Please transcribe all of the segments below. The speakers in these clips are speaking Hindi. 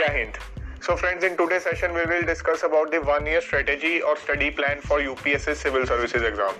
Jai Hind. So friends, in today's session we will discuss about the one year strategy or study plan for UPSC Civil Services exam.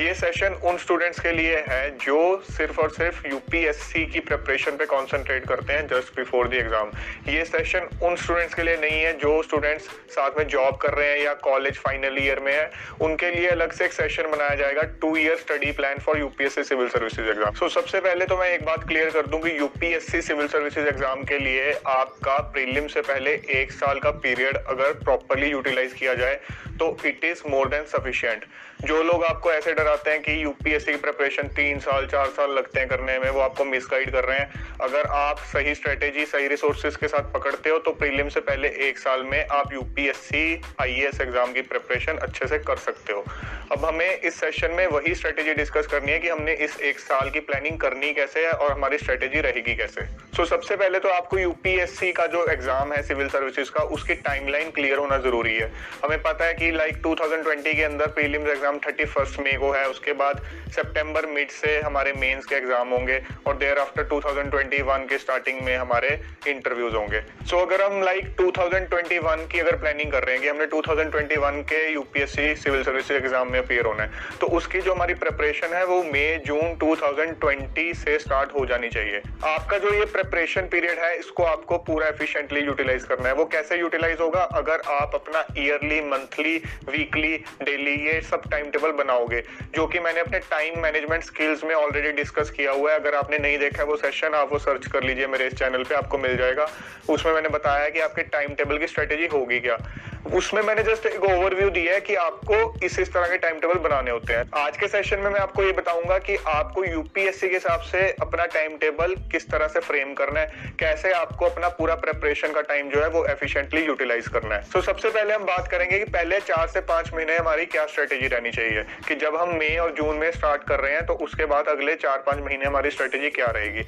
ये सेशन उन स्टूडेंट्स के लिए है जो सिर्फ़ और सिर्फ़ यूपीएससी की प्रिपरेशन पे कंसंट्रेट करते हैं जस्ट बिफोर द एग्ज़ाम ये सेशन उन स्टूडेंट्स के लिए नहीं है जो स्टूडेंट्स साथ में जॉब कर रहे हैं या कॉलेज फाइनल ईयर में है। उनके लिए अलग से एक सेशन बनाया जाएगा two year study plan for UPSC civil services exam so सबसे पहले तो मैं एक बात क्लियर कर दूँ कि यूपीएससी सिविल सर्विसेज़ एग्ज़ाम के लिए आपका प्रीलिम से पहले एक साल का पीरियड अगर प्रॉपरली यूटिलाइज किया जाए तो it is more than sufficient जो लोग आपको ऐसे डराते हैं कि यूपीएससी की प्रिपरेशन तीन साल चार साल लगते हैं करने में वो आपको मिसगाइड कर रहे हैं। अगर आप सही स्ट्रेटेजी सही रिसोर्सेज के साथ पकड़ते हो तो प्रीलिम से पहले एक साल में आप यूपीएससी आईएएस एग्ज़ाम की प्रिपरेशन अच्छे से कर सकते हो। अब हमें इस सेशन में वही स्ट्रेटेजी डिस्कस करनी है कि हमने इस एक साल की प्लानिंग करनी कैसे है और हमारी स्ट्रेटेजी रहेगी कैसे। सो so, सबसे पहले तो आपको यूपीएससी का जो एग्ज़ाम है सिविल सर्विसेज़ का उसकी टाइमलाइन क्लियर होना ज़रूरी है। हमें पता है कि लाइक 2020 के अंदर प्रीलिम्स एग्ज़ाम 31 मई को है उसके बाद सितंबर मिड से हमारे मेंस के एग्ज़ाम होंगे और देयर आफ्टर 2021 के स्टार्टिंग में हमारे इंटरव्यूज़ होंगे। सो so, अगर हम लाइक 2021 की अगर प्लानिंग कर रहे हैं कि हमने 2021 के यूपीएससी सिविल सर्विस एग्ज़ाम में अपियर होना है तो उसकी जो हमारी प्रिपरेशन है वो मई जून 2020 से स्टार्ट हो जानी चाहिए। आपका जो ये प्रिपरेशन पीरियड है इसको आपको पूरा एफिशिएंटली यूटिलाइज करना है। वो कैसे यूटिलाइज होगा? अगर आप अपना ईयरली मंथली वीकली डेली ये सब टाइम टेबल बनाओगे, जो कि मैंने अपने टाइम मैनेजमेंट स्किल्स में ऑलरेडी डिस्कस किया हुआ है, अगर आपने नहीं देखा है वो सेशन आप वो सर्च कर लीजिए मेरे इस चैनल पे, आपको मिल जाएगा। उसमें मैंने बताया कि आपके टाइम टेबल की स्ट्रेटेजी होगी क्या। उसमें मैंने जस्ट एक ओवरव्यू दिया है कि आपको इस इस तरह के टाइम टेबल बनाने होते हैं। आज के सेशन में मैं आपको ये बताऊँगा कि आपको यूपीएससी के हिसाब से अपना टाइम टेबल किस तरह से फ्रेम करना है कैसे आपको अपना पूरा प्रेपरेशन का टाइम जो है वो एफिशिएंटली यूटिलाइज करना है। सो so, सबसे पहले हम बात करेंगे कि पहले चार से पाँच महीने हमारी क्या स्ट्रेटेजी रहनी चाहिए कि जब हम मई और जून में स्टार्ट कर रहे हैं तो उसके बाद अगले चार पाँच महीने हमारी स्ट्रेटेजी क्या रहेगी।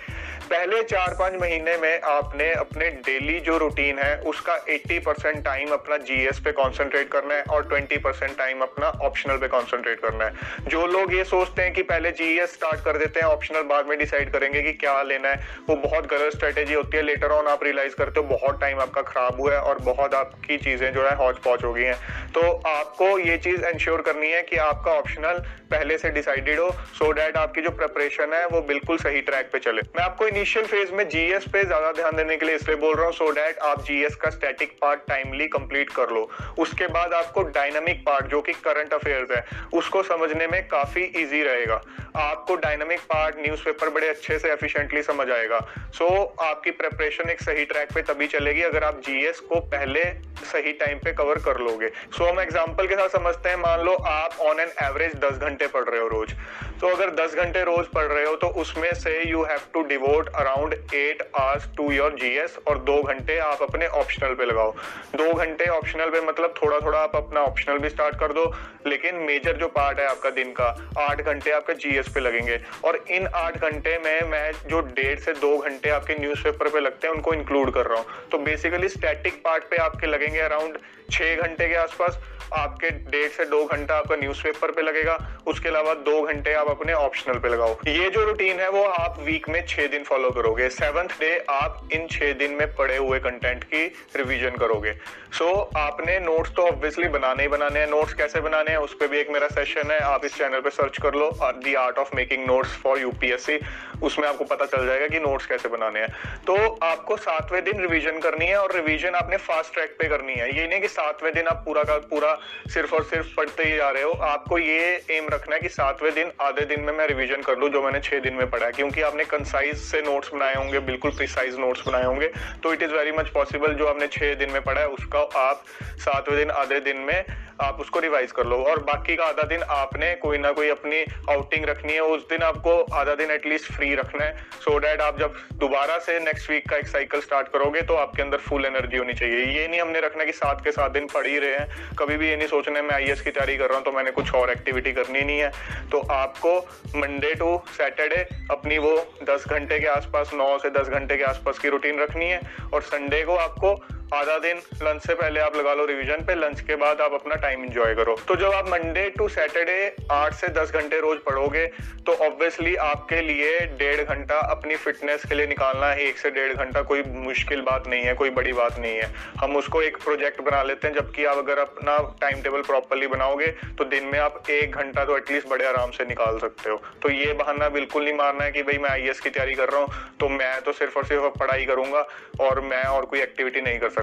पहले चार पाँच महीने में आपने अपने डेली जो रूटीन है उसका 80 परसेंट टाइम अपना जीएस पे कंसंट्रेट करना है और 20 परसेंट टाइम अपना ऑप्शनल पे कंसंट्रेट करना है। जो लोग ये सोचते हैं कि पहले जीएस स्टार्ट कर देते हैं ऑप्शनल बाद में डिसाइड करेंगे कि क्या लेना है, वो बहुत गलत स्ट्रेटेजी होती है। लेटर ऑन आप रियलाइज़ करते हो बहुत टाइम आपका खराब हुआ है और बहुत आपकी चीज़ें जो है हौच पौच हो गई हैं। तो आपको ये चीज़ इंश्योर करनी है कि आपका ऑप्शनल पहले से डिसाइडेड हो सो डैट आपकी जो प्रिपरेशन है वो बिल्कुल सही ट्रैक पे चले। मैं आपको इनिशियल फ़ेज़ में जीएस पे ज़्यादा ध्यान देने के लिए इसलिए बोल रहा हूँ सो डैट आप जीएस का स्टैटिक पार्ट टाइमली कंप्लीट कर। लो। उसके बाद आपको डायनामिक पार्ट जो कि करंट अफेयर्स है उसको समझने में काफ़ी इजी रहेगा। आपको डायनामिक पार्ट न्यूज़पेपर बड़े अच्छे से एफिशिएंटली समझ आएगा। सो so, आपकी प्रिपरेशन एक सही ट्रैक पे तभी चलेगी अगर आप जीएस को पहले सही टाइम पे कवर कर लोगे। सो so, हम एग्जांपल के साथ समझते हैं। मान लो आप ऑन एन एवरेज 10 घंटे पढ़ रहे हो रोज। तो अगर 10 घंटे रोज पढ़ रहे हो तो उसमें से you have to devote around 8 hours to your GS और दो घंटे आप अपने ऑप्शनल पे लगाओ। दो घंटे ऑप्शनल पे मतलब थोड़ा थोड़ा आप अपना ऑप्शनल भी स्टार्ट कर दो, लेकिन मेजर जो पार्ट है आपका दिन का, आठ घंटे आपके जीएस पे लगेंगे। और इन आठ घंटे में मैं जो डेढ़ से दो घंटे आपके न्यूज़पेपर पे लगते हैं, उनको इंक्लूड कर रहा हूँ। तो बेसिकली स्टैटिक पार्ट पे आपके लगेंगे अराउंड छह घंटे के आसपास आपके डेढ़ से दो घंटा आपका न्यूज़पेपर पे लगेगा। उसके अलावा दो घंटे आप अपने ऑप्शनल पे लगाओ। ये जो रूटीन है, वो आप वीक में छह दिन फॉलो करोगे। सेवंथ डे आप इन छह दिन में पड़े हुए कंटेंट की रिवीजन करोगे। सो so, आपने नोट्स तो ऑब्वियसली बनाने ही बनाने हैं। नोट्स कैसे बनाने हैं? उस पर भी एक मेरा सेशन है। आप इस चैनल पे सर्च कर लो the art of making notes for UPSC उसमें आपको पता चल जाएगा कि नोट्स कैसे बनाने हैं। तो आपको सातवें दिन रिवीजन करनी है और रिवीजन आपने फास्ट ट्रैक पे करनी है। ये नहीं कि सातवें दिन आप पूरा का पूरा सिर्फ़ और सिर्फ़ पढ़ते ही जा रहे हो। आपको ये एम रखना है कि सातवें दिन आधे दिन में मैं रिविजन कर लूँ जो मैंने छह दिन में पढ़ा है। क्योंकि आपने कंसाइज से नोट्स बनाए होंगे बिल्कुल प्रिसाइज नोट्स बनाए होंगे। तो it is very much possible जो आपने छह दिन में पढ़ा है उसका आप सातवें दिन, आधे दिन में आप उसको रिवाइज कर लो। और बाकी का आधा दिन आपने कोई ना कोई अपनी आउटिंग रखनी है। उस दिन आपको आधा दिन एटलीस्ट फ्री रखना है। सो so डैट आप जब दोबारा से नेक्स्ट वीक का एक साइकिल स्टार्ट करोगे तो आपके अंदर फुल एनर्जी होनी चाहिए। ये नहीं हमने रखना कि सात के सात दिन पढ़ ही रहे हैं। कभी भी ये नहीं सोचना, मैं आई की तैयारी कर रहा हूँ तो मैंने कुछ और एक्टिविटी करनी नहीं है। तो आपको मंडे टू सैटरडे अपनी वो दस घंटे के आसपास, नौ से दस घंटे के आसपास की रूटीन रखनी है। और संडे को आपको आधा दिन लंच से पहले आप लगा लो रिवीजन पे लंच के बाद आप अपना टाइम इंजॉय करो। तो जब आप मंडे टू सैटरडे आठ से दस घंटे रोज पढ़ोगे तो ऑब्वियसली आपके लिए डेढ़ घंटा अपनी फिटनेस के लिए निकालना है। एक से डेढ़ घंटा कोई मुश्किल बात नहीं है, कोई बड़ी बात नहीं है। हम उसको एक प्रोजेक्ट बना लेते हैं, जबकि आप अगर अपना टाइम टेबल प्रॉपरली बनाओगे तो दिन में आप एक घंटा तो एटलीस्ट बड़े आराम से निकाल सकते हो। तो ये बहाना बिल्कुल नहीं मारना है कि भाई मैं आईएएस की तैयारी कर रहा हूँ तो मैं तो सिर्फ़ और सिर्फ़ पढ़ाई करूँगा, और मैं और कोई एक्टिविटी नहीं कर सकता।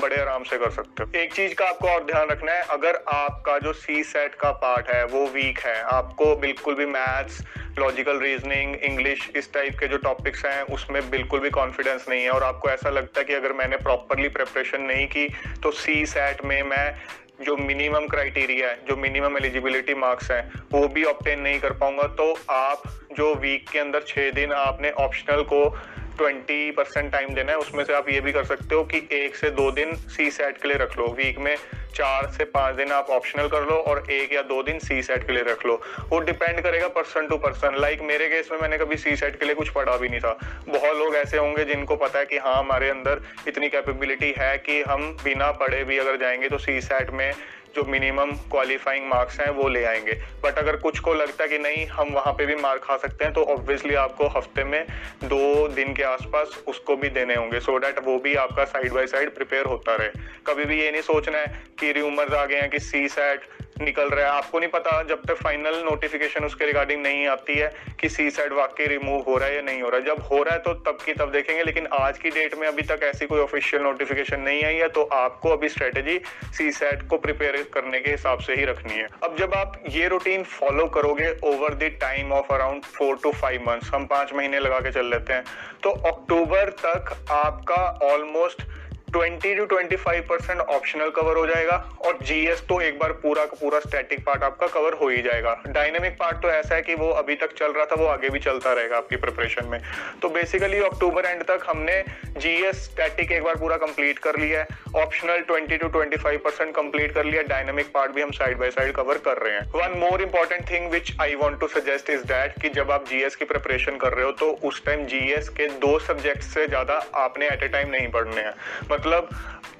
बड़े आराम से कर सकते हो। एक चीज़ का आपको और ध्यान रखना है, अगर आपका जो सी सेट का पार्ट है, वो वीक है, आपको बिल्कुल भी मैथ्स लॉजिकल रीजनिंग इंग्लिश इस टाइप के जो टॉपिक्स हैं, उसमें बिल्कुल भी कॉन्फिडेंस नहीं है। और आपको ऐसा लगता है कि अगर मैंने प्रॉपरली प्रिपरेशन नहीं की तो सी सेट में मैं जो मिनिमम क्राइटेरिया है, जो मिनिमम एलिजिबिलिटी मार्क्स हैं, वो भी ऑप्टेन नहीं कर पाऊँगा। तो आप जो वीक के अंदर छः दिन आपने ऑप्शनल को ट्वेंटी परसेंट टाइम देना है, उसमें से आप ये भी कर सकते हो कि एक से दो दिन सी सेट के लिए रख लो। वीक में चार से पाँच दिन आप ऑप्शनल कर लो और एक या दो दिन सी सेट के लिए रख लो। वो डिपेंड करेगा पर्सन टू पर्सन लाइक मेरे केस में मैंने कभी सी सेट के लिए कुछ पढ़ा भी नहीं था। बहुत लोग ऐसे होंगे जिनको पता है कि हाँ हमारे अंदर इतनी कैपेबिलिटी है कि हम बिना पढ़े भी अगर जाएँगे तो सी सेट में जो मिनिमम क्वालिफाइंग मार्क्स हैं, वो ले आएँगे। बट अगर कुछ को लगता है कि नहीं, हम वहाँ पे भी मार्क खा सकते हैं तो ऑब्वियसली आपको हफ़्ते में दो दिन के आसपास उसको भी देने होंगे। सो so डैट वो भी आपका साइड बाई साइड प्रिपेयर होता रहे। कभी भी ये नहीं सोचना है कि र्यूमर्स आ गए हैं कि सी सेट निकल रहा है। आपको नहीं पता जब तक फाइनल नोटिफिकेशन उसके रिगार्डिंग नहीं आती है कि सी साइड वाकई रिमूव हो रहा है या नहीं हो रहा है। जब हो रहा है तो तब की तब देखेंगे, लेकिन आज की डेट में अभी तक ऐसी कोई ऑफिशियल नोटिफिकेशन नहीं आई है तो आपको अभी स्ट्रेटेजी सी सेट को प्रिपेयर करने के हिसाब से ही रखनी है। अब जब आप ये रूटीन फॉलो करोगे over the time of around four to five months हम पाँच महीने लगा के चल लेते हैं तो अक्टूबर तक आपका almost twenty to twenty five percent optional cover हो जाएगा और जीएस तो एक बार पूरा का पूरा स्टैटिक पार्ट आपका कवर हो ही जाएगा। डायनेमिक पार्ट तो ऐसा है कि वो अभी तक चल रहा था, वो आगे भी चलता रहेगा आपकी प्रिपरेशन में। तो बेसिकली अक्टूबर एंड तक हमने जीएस स्टैटिक एक बार पूरा कंप्लीट कर लिया है। Optional twenty to twenty five percent complete कर लिया डायनेमिक पार्ट भी हम साइड बाय साइड कवर कर रहे हैं। One more important thing which I want to suggest is that कि जब आप जीएस की प्रिपरेशन कर रहे हो तो उस टाइम जीएस के दो सब्जेक्ट से ज़्यादा आपने एट ए टाइम नहीं पढ़ने हैं। मतलब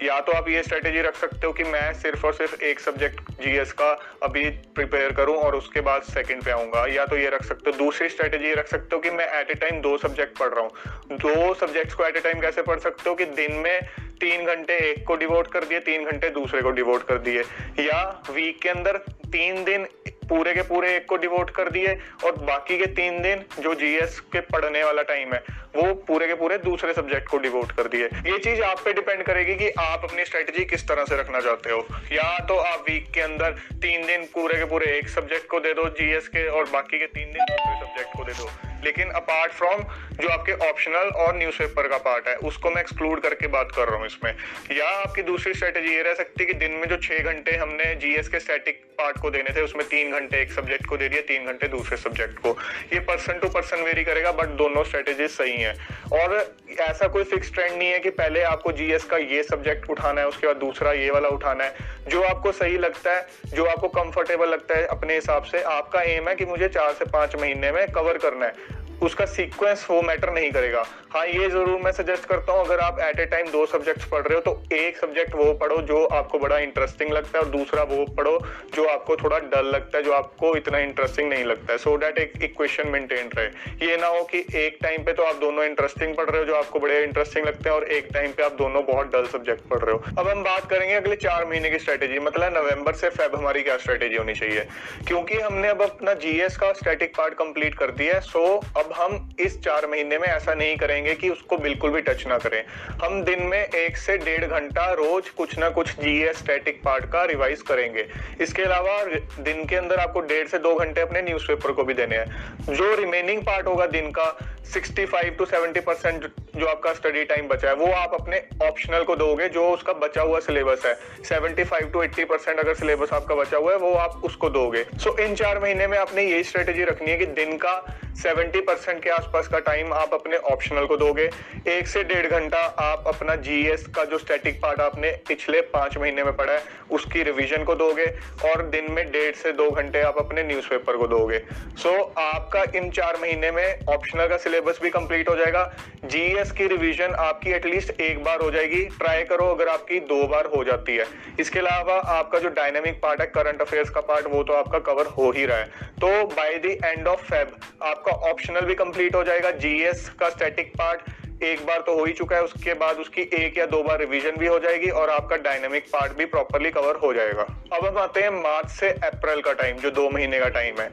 या तो आप ये स्ट्रेटेजी रख सकते हो कि मैं सिर्फ़ और सिर्फ़ एक सब्जेक्ट जीएस का अभी प्रिपेयर करूँ और उसके बाद सेकंड पे आऊँगा। या तो ये रख सकते हो, दूसरी स्ट्रेटेजी रख सकते हो कि मैं एट ए टाइम दो सब्जेक्ट पढ़ रहा हूँ। दो सब्जेक्ट्स को एट ए टाइम कैसे पढ़ सकते हो कि दिन में तीन घंटे एक को डिवोट कर दिए, तीन घंटे दूसरे को डिवोट कर दिए। या वीक के अंदर तीन दिन पूरे के पूरे एक को डिवोट कर दिए और बाकी के तीन दिन जो जीएस के पढ़ने वाला टाइम है वो पूरे के पूरे दूसरे सब्जेक्ट को डिवोट कर दिए ये चीज़ आप पे डिपेंड करेगी कि आप अपनी स्ट्रेटेजी किस तरह से रखना चाहते हो। या तो आप वीक के अंदर तीन दिन पूरे के पूरे एक सब्जेक्ट को दे दो जीएस के और बाकी के तीन दिन दूसरे सब्जेक्ट को दे दो। लेकिन अपार्ट फ्रॉम जो आपके ऑप्शनल और न्यूज़पेपर का पार्ट है, उसको मैं एक्सक्लूड करके बात कर रहा हूँ इसमें। या आपकी दूसरी स्ट्रेटेजी ये रह सकती है कि दिन में जो छह घंटे हमने जीएस के स्टैटिक पार्ट को देने थे, उसमें तीन घंटे एक सब्जेक्ट को दे दिया, तीन घंटे दूसरे सब्जेक्ट को। ये पर्सन टू पर्सन वेरी करेगा बट दोनों स्ट्रेटेजी सही है। और ऐसा कोई फिक्स ट्रेंड नहीं है कि पहले आपको जीएस का ये सब्जेक्ट उठाना है, उसके बाद दूसरा ये वाला उठाना है। जो आपको सही लगता है, जो आपको कंफर्टेबल लगता है, अपने हिसाब से आपका एम है कि मुझे चार से पाँच महीने में कवर करना है। उसका सीक्वेंस वो मैटर नहीं करेगा। हाँ ये ज़रूर मैं सजेस्ट करता हूँ, अगर आप एट ए टाइम दो सब्जेक्ट्स पढ़ रहे हो तो एक सब्जेक्ट वो पढ़ो जो आपको बड़ा इंटरेस्टिंग लगता है, और दूसरा वो पढ़ो जो आपको थोड़ा डल लगता है, जो आपको इतना इंटरेस्टिंग नहीं लगता है। सो डैट एक इक्वेशन मेंटेन रहे। ये ना हो कि एक टाइम पे तो आप दोनों इंटरेस्टिंग पढ़ रहे हो, जो आपको बड़े इंटरेस्टिंग लगते हैं, और एक टाइम पे आप दोनों बहुत डल सब्जेक्ट पढ़ रहे हो। अब हम बात करेंगे अगले चार महीने की स्ट्रेटेजी मतलब नवंबर से फेब हमारी क्या स्ट्रेटेजी होनी चाहिए। क्योंकि हमने अब अपना जीएस का स्टैटिक पार्ट कंप्लीट कर दिया है सो अब हम इस चार महीने में ऐसा नहीं करेंगे कि उसको बिल्कुल भी टच ना करें। हम दिन में एक से डेढ़ घंटा रोज कुछ ना कुछ जीएस स्टैटिक पार्ट का रिवाइज करेंगे। इसके अलावा दिन के अंदर आपको डेढ़ से दो घंटे अपने न्यूज़पेपर को भी देने हैं। जो रिमेनिंग पार्ट होगा दिन का 65 टू 70 परसेंट जो आपका स्टडी टाइम बचा है वो आप अपने ऑप्शनल को दोगे जो उसका बचा हुआ सिलेबस है। 75 टू 80 परसेंट अगर सिलेबस आपका बचा हुआ है वो आप उसको दोगे। सो so, इन चार महीने में आपने यही स्ट्रेटेजी रखनी है कि दिन का 70 परसेंट के आसपास का टाइम आप अपने ऑप्शनल को दोगे। एक से डेढ़ घंटा आप अपना जीएस का जो स्टैटिक पार्ट आपने पिछले पाँच महीने में पढ़ा है उसकी रिविजन को दोगे और दिन में डेढ़ से दो घंटे आप अपने न्यूज़पेपर को दोगे। सो so, आपका इन चार महीने में ऑप्शनल का सिलेबस भी कंप्लीट हो जाएगा। जीएस की रिवीजन आपकी एटलीस्ट एक बार हो जाएगी। ट्राई करो अगर आपकी दो बार हो जाती है। इसके अलावा आपका जो डायनेमिक पार्ट है करंट अफेयर्स का पार्ट वो तो आपका कवर हो ही रहा है। तो by the end of Feb आपका ऑप्शनल भी कंप्लीट हो जाएगा। जीएस का स्टैटिक पार्ट एक बार तो हो ही चुका है, उसके बाद उसकी एक या दो बार रिवीजन भी हो जाएगी और आपका डायनेमिक पार्ट भी प्रॉपरली कवर हो जाएगा। अब हम आते हैं मार्च से अप्रैल का टाइम जो दो महीने का टाइम है।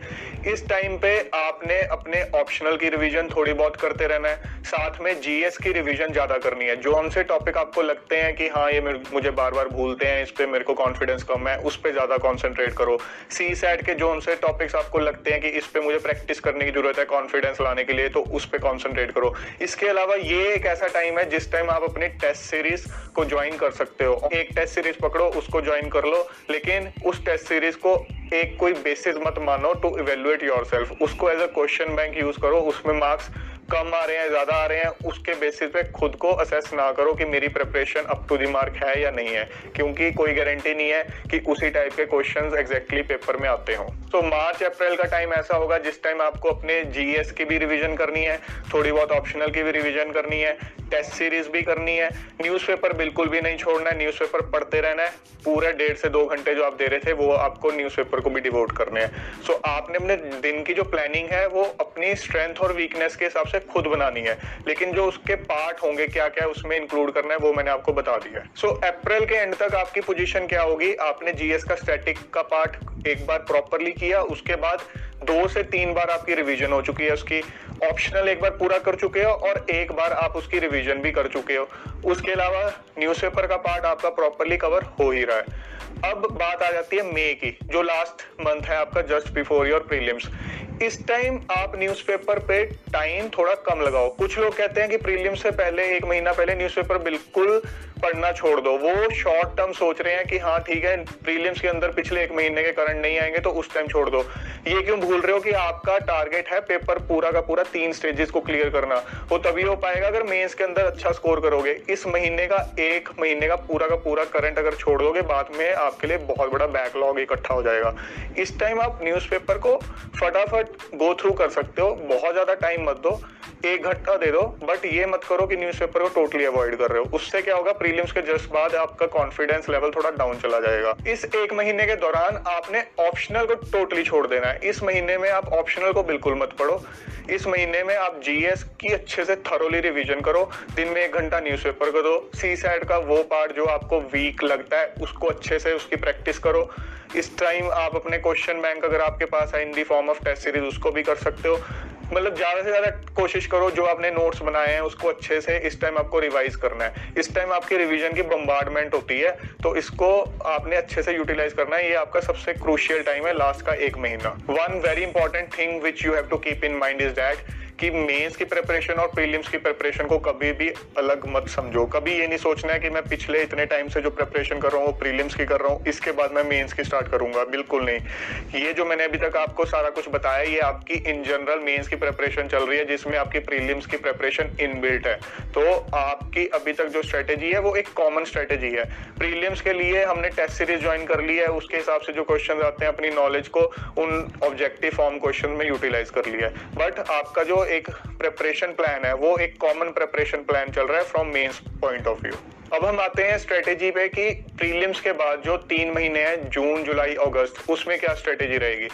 इस टाइम पे आपने अपने ऑप्शनल की रिवीजन थोड़ी बहुत करते रहना है। साथ में जीएस की रिवीजन ज़्यादा करनी है। जो हमसे टॉपिक आपको लगते हैं कि हाँ ये मुझे बार बार भूलते हैं, इस पर मेरे को कॉन्फिडेंस कम है, उस पर ज़्यादा कॉन्सेंट्रेट करो। सी सैट के जो हमसे टॉपिक्स आपको लगते हैं कि इस पर मुझे प्रैक्टिस करने की ज़रूरत है कॉन्फिडेंस लाने के लिए तो उस पर कॉन्सेंट्रेट करो। इसके अलावा ये एक ऐसा टाइम है जिस टाइम आप अपने टेस्ट सीरीज़ को ज्वाइन कर सकते हो। एक टेस्ट सीरीज़ पकड़ो, उसको ज्वाइन कर लो, लेकिन उस टेस्ट सीरीज़ को एक कोई बेसिस मत मानो टू इवेल्युएट योर सेल्फ उसको as a question bank use करो, उसमें मार्क्स कम आ रहे हैं, ज़्यादा आ रहे हैं, उसके बेसिस पे खुद को असेस ना करो कि मेरी preparation up to the mark है या नहीं है, क्योंकि कोई गारंटी नहीं है कि उसी टाइप के क्वेश्चंस एग्जैक्टली पेपर में आते हों। तो मार्च अप्रैल का टाइम ऐसा होगा जिस टाइम आपको अपने जीएस की भी रिवीजन करनी है थोड़ी बहुत ऑप्शनल की भी रिवीजन करनी है टेस्ट सीरीज़ भी करनी है। न्यूज़पेपर बिल्कुल भी नहीं छोड़ना है न्यूज़पेपर पढ़ते रहना है। पूरे डेढ़ से दो घंटे जो आप दे रहे थे वो आपको न्यूज़पेपर को भी डिवोट करने हैं। सो so, आपने अपने दिन की जो प्लानिंग है वो अपनी स्ट्रेंथ और वीकनेस के हिसाब से खुद बनानी है। लेकिन जो उसके पार्ट होंगे क्या क्या उसमें इंक्लूड करना है वो मैंने आपको बता दिया है। सो अप्रैल के एंड तक आपकी पोजिशन क्या होगी? आपने जीएस का स्टैटिक का पार्ट एक बार प्रॉपरली किया, उसके बाद दो से तीन बार आपकी रिवीजन हो चुकी है उसकी। ऑप्शनल एक बार पूरा कर चुके हो और एक बार आप उसकी रिवीजन भी कर चुके हो। उसके अलावा न्यूज़पेपर का पार्ट आपका प्रॉपरली कवर हो ही रहा है। अब बात आ जाती है मई की, जो लास्ट मंथ है आपका जस्ट बिफोर योर प्रीलिम्स इस टाइम आप न्यूज़पेपर पे टाइम थोड़ा कम लगाओ। कुछ लोग कहते हैं कि प्रीलिम्स से पहले, एक महीना पहले न्यूज़पेपर बिल्कुल पढ़ना छोड़ दो। वो शॉर्ट टर्म सोच रहे हैं कि हाँ ठीक है प्रीलिम्स के अंदर पिछले एक महीने के करंट नहीं आएँगे तो उस टाइम छोड़ दो। ये क्यों भूल रहे हो कि आपका टारगेट है पेपर पूरा का पूरा तीन स्टेजेस को क्लियर करना? वो तभी हो पाएगा अगर मेंस के अंदर अच्छा स्कोर करोगे। इस महीने का, एक महीने का पूरा का पूरा करंट अगर छोड़ दोगे बाद में आपके लिए बहुत बड़ा बैकलॉग इकट्ठा हो जाएगा। इस टाइम आप न्यूज़पेपर को फटाफट गो थ्रू कर सकते हो। बहुत ज़्यादा टाइम मत दो। एक घंटा दे दो। बट ये मत करो कि न्यूज़पेपर को टोटली अवॉइड कर रहे हो। उससे क्या होगा? प्रीलिम्स के जस्ट बाद आपका कॉन्फिडेंस लेवल थोड़ा डाउन चला जाएगा। इस एक महीने के दौरान आपने ऑप्शनल को टोटली छोड़ देना है। इस महीने में आप ऑप्शनल को बिल्कुल मत पढ़ो। इस महीने में आप जीएस की अच्छे से थरोली रिविजन करो। दिन में एक घंटा न्यूज़पेपर को दो। सी सैड का वो पार्ट जो आपको वीक लगता है, उसको अच्छे से उसकी प्रैक्टिस करो। इस टाइम आप अपने क्वेश्चन बैंक अगर आपके पास है in the form of test series उसको भी कर सकते हो। मतलब ज़्यादा से ज़्यादा कोशिश करो, जो आपने नोट्स बनाए हैं, उसको अच्छे से इस टाइम आपको रिवाइज करना है। इस टाइम आपकी रिवीजन की बम्बार्डमेंट होती है तो इसको आपने अच्छे से यूटिलाइज करना है। ये आपका सबसे क्रूशियल टाइम है लास्ट का एक महीना। One very important thing which you have to keep in mind is that कि मेंस की प्रिपरेशन और प्रीलिम्स की प्रिपरेशन को कभी भी अलग मत समझो। कभी ये नहीं सोचना है कि मैं पिछले इतने टाइम से जो प्रिपरेशन कर रहा हूँ, वो प्रीलिम्स की कर रहा हूँ, इसके बाद मैं मेंस की स्टार्ट करूँगा। बिल्कुल नहीं। ये जो मैंने अभी तक आपको सारा कुछ बताया, ये आपकी इन जनरल मेंस की प्रिपरेशन चल रही है, जिसमें आपकी प्रीलिम्स की प्रिपरेशन इनबिल्ट है। तो आपकी अभी तक जो स्ट्रेटेजी है, वो एक कॉमन स्ट्रेटेजी है। प्रीलिम्स के लिए हमने टेस्ट सीरीज़ ज्वाइन कर ली है, उसके हिसाब से जो क्वेश्चन आते हैं, अपनी नॉलेज को उन ऑब्जेक्टिव फॉर्म क्वेश्चन में यूटिलाइज कर लिया है। बट आपका जो एक प्रेपरेशन प्लान है, वो एक कॉमन प्रेपरेशन प्लान चल रहा है from mains point of view अब हम आते हैं स्ट्रेटेजी पे कि प्रीलिम्स के बाद जो तीन महीने हैं, जून, जुलाई, अगस्त, उसमें क्या स्ट्रेटेजी रहेगी?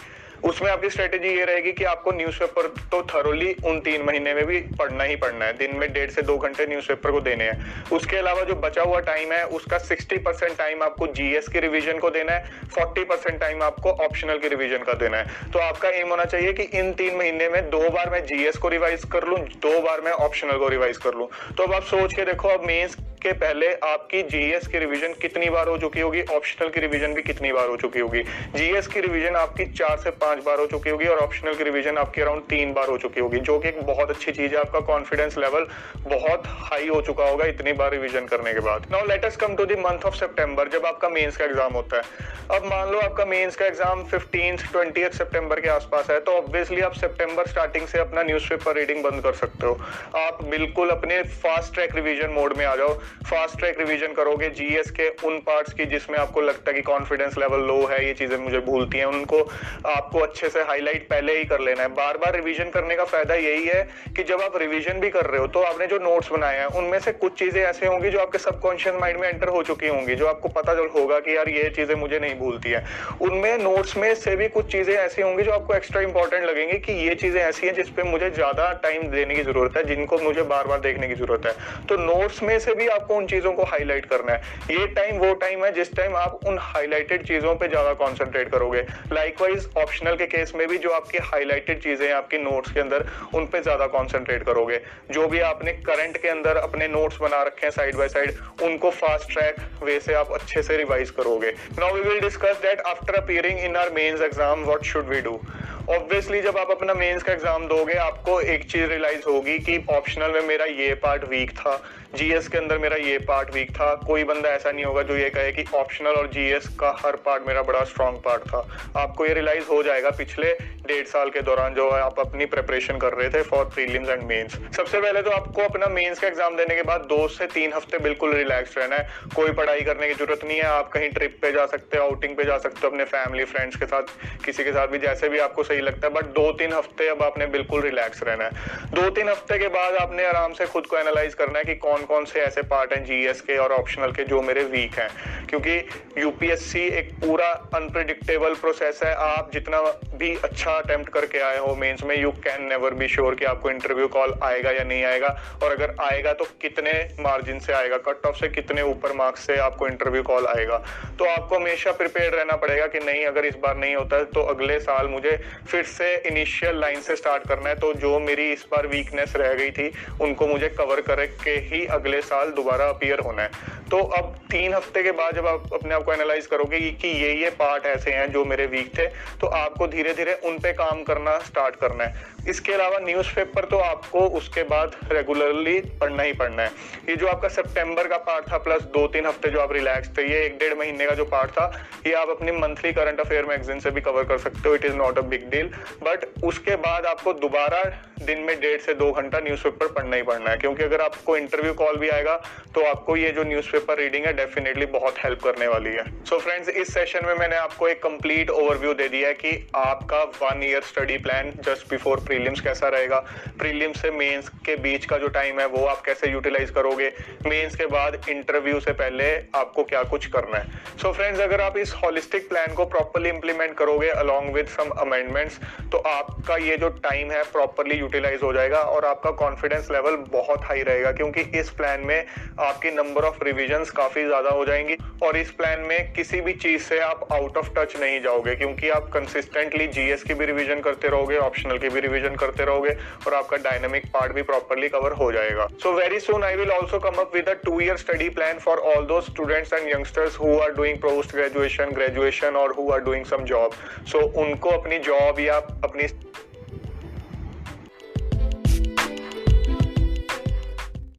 उसमें आपकी स्ट्रेटेजी ये रहेगी कि आपको न्यूज़पेपर तो थरोली उन तीन महीने में भी पढ़ना ही पढ़ना है। दिन में डेढ़ से दो घंटे न्यूज़पेपर को देने हैं। उसके अलावा जो बचा हुआ टाइम है, उसका 60 परसेंट टाइम आपको जीएस की रिवीजन को देना है 40 परसेंट टाइम आपको ऑप्शनल की रिवीजन का देना है। तो आपका एम होना चाहिए कि इन तीन महीने में दो बार मैं जीएस को रिवाइज कर लूँ, दो बार मैं ऑप्शनल को रिवाइज कर लूँ। तो अब आप सोच के देखो, अब मेन्स के पहले आपकी जीएस की रिवीजन कितनी बार हो चुकी होगी ऑप्शनल की रिवीजन भी कितनी बार हो चुकी होगी। जीएस की रिवीजन आपकी चार से पाँच बार हो चुकी होगी और ऑप्शनल की रिवीजन आपकी अराउंड तीन बार हो चुकी होगी, जो कि एक बहुत अच्छी चीज़ है। आपका कॉन्फिडेंस लेवल बहुत हाई हो चुका होगा इतनी बार रिवीजन करने के बाद। Now let us come to the month of September जब आपका मेंस का एग्ज़ाम होता है। अब मान लो आपका मेंस का एग्ज़ाम फिफ्टीन ट्वेंटी सितंबर के आसपास है तो ऑब्वियसली आप सितंबर स्टार्टिंग से अपना न्यूज़पेपर रीडिंग बंद कर सकते हो। आप बिल्कुल अपने फास्ट ट्रैक रिवीजन मोड में आ जाओ। फास्ट ट्रैक रिवीजन करोगे जीएस के उन पार्ट्स की जिसमें आपको लगता है कि कॉन्फिडेंस लेवल लो है, ये चीज़ें मुझे भूलती हैं, उनको आपको अच्छे से हाईलाइट पहले ही कर लेना है। बार बार रिवीजन करने का फ़ायदा यही है कि जब आप रिवीजन भी कर रहे हो तो आपने जो नोट्स बनाए हैं, उनमें से कुछ चीज़ें ऐसे होंगी जो आपके सबकॉन्शियस माइंड में एंटर हो चुकी होंगी, जो आपको पता चल होगा कि यार ये चीज़ें मुझे नहीं भूलती है। उनमें नोट्स में से भी कुछ चीज़ें ऐसी होंगी जो आपको एक्स्ट्रा इंपॉर्टेंट लगेंगी कि ये चीज़ें ऐसी हैं जिसपे मुझे ज़्यादा टाइम देने की ज़रूरत है, जिनको मुझे बार बार देखने की ज़रूरत है। तो नोट्स में से भी आपको उन चीज़ों को हाईलाइट करना है। ये टाइम वो टाइम है जिस टाइम आप उन हाईलाइटेड चीज़ों पर ज़्यादा कॉन्सेंट्रेट करोगे। लाइकवाइज ऑप्शनल के केस में भी जो आपकी हाईलाइटेड चीज़ें आपकी नोट्स के अंदर, उन पे ज़्यादा कॉन्सेंट्रेट करोगे। जो भी आपने करंट के अंदर अपने नोट्स बना रखे हैं साइड बाय साइड उनको फास्ट ट्रैक वे से आप अच्छे से रिवाइज करोगे। Now we will discuss that after appearing in our mains exam what should we do obviously जब आप अपना मेंस का एग्ज़ाम दोगे, आपको एक चीज़ रियलाइज़ होगी कि ऑप्शनल में मेरा ये पार्ट वीक था जीएस के अंदर मेरा ये पार्ट वीक था। कोई बंदा ऐसा नहीं होगा जो ये कहे कि ऑप्शनल और जीएस का हर पार्ट मेरा बड़ा स्ट्रॉन्ग पार्ट था। आपको ये रियलाइज़ हो जाएगा पिछले डेढ़ साल के दौरान जो है आप अपनी प्रिपरेशन कर रहे थे फॉर प्रीलिम्स एंड मेंस सबसे पहले तो आपको अपना मेंस का एग्ज़ाम देने के बाद दो से तीन हफ़्ते बिल्कुल रिलैक्स रहना है। कोई पढ़ाई करने की ज़रूरत नहीं है। आप कहीं ट्रिप पे जा सकते हो आउटिंग पे जा सकते हो, अपने फैमिली फ्रेंड्स के साथ, किसी के साथ भी, जैसे भी आपको सही लगता है बट दो तीन हफ़्ते अब आपने बिल्कुल रिलैक्स रहना है। दो तीन हफ़्ते के बाद आपने आराम से खुद को एनालाइज करना है कि कौन कौन से ऐसे पार्ट हैं जीएस के और ऑप्शनल के, जो मेरे वीक हैं। क्योंकि यूपीएससी एक पूरा अनप्रिडिक्टेबल प्रोसेस है। आप जितना भी अच्छा अटेम्प्ट करके आए हो मेंस में you can never be sure कि आपको इंटरव्यू कॉल आएगा या नहीं आएगा। और अगर आएगा तो कितने मार्जिन से आएगा कट ऑफ़ से कितने ऊपर मार्क्स से आपको इंटरव्यू कॉल आएगा। तो आपको हमेशा प्रिपेयर रहना पड़ेगा कि नहीं, अगर इस बार नहीं होता तो अगले साल मुझे फिर से इनिशियल लाइन से स्टार्ट करना है तो जो मेरी इस बार वीकनेस रह गई थी, उनको मुझे कवर करके ही अगले साल दोबारा अपियर होना है। तो अब तीन हफ़्ते के बाद जब आप अपने आप को एनालाइज करोगे कि ये ये पार्ट ऐसे हैं जो मेरे वीक थे तो आपको धीरे धीरे उन पे काम करना स्टार्ट करना है। इसके अलावा न्यूज़पेपर तो आपको उसके बाद रेगुलरली पढ़ना ही पढ़ना है। ये जो आपका सितंबर का पार्ट था प्लस दो तीन हफ़्ते जो आप रिलैक्स थे, ये एक डेढ़ महीने का जो पार्ट था, ये आप अपनी मंथली करंट अफेयर मैगजीन से भी कवर कर सकते हो it is not a big deal but उसके बाद आपको दोबारा दिन में डेढ़ से दो घंटा न्यूज़पेपर पढ़ना ही पढ़ना है, क्योंकि अगर आपको इंटरव्यू कॉल भी आएगा तो आपको ये जो न्यूज़पेपर रीडिंग है डेफिनेटली बहुत हेल्प करने वाली है। सो so फ्रेंड्स इस सेशन में मैंने आपको एक कंप्लीट ओवरव्यू दे दिया है कि आपका one year study plan just before prelims कैसा रहेगा? प्रीलिम्स से मेंस के बीच का जो टाइम है, वो आप कैसे यूटिलाइज करोगे? मेंस के बाद इंटरव्यू से पहले आपको क्या कुछ करना है? सो so फ्रेंड्स अगर आप इस होलिस्टिक प्लान को प्रॉपरली इंप्लीमेंट करोगे अलॉन्ग विद सम अमेंडमेंट्स तो आपका ये जो टाइम है प्रॉपरली यूटिलाइज हो जाएगा और आपका कॉन्फिडेंस लेवल बहुत हाई रहेगा, क्योंकि इस प्लान में आपकी नंबर ऑफ़ रिविजन काफ़ी ज़्यादा हो जाएँगी और इस प्लान में किसी भी चीज़ से आप आउट ऑफ़ टच नहीं जाओगे, क्योंकि आप कंसिस्टेंटली जीएस की भी रिविजन करते रहोगे ऑप्शनल की भी रिविजन करते रहोगे और आपका डायनेमिक पार्ट भी प्रॉपरली कवर हो जाएगा। So very soon I will also come up with two year study plan for all दो students and youngsters who are doing post graduation graduation और who are doing some job so उनको अपनी जॉब या अपनी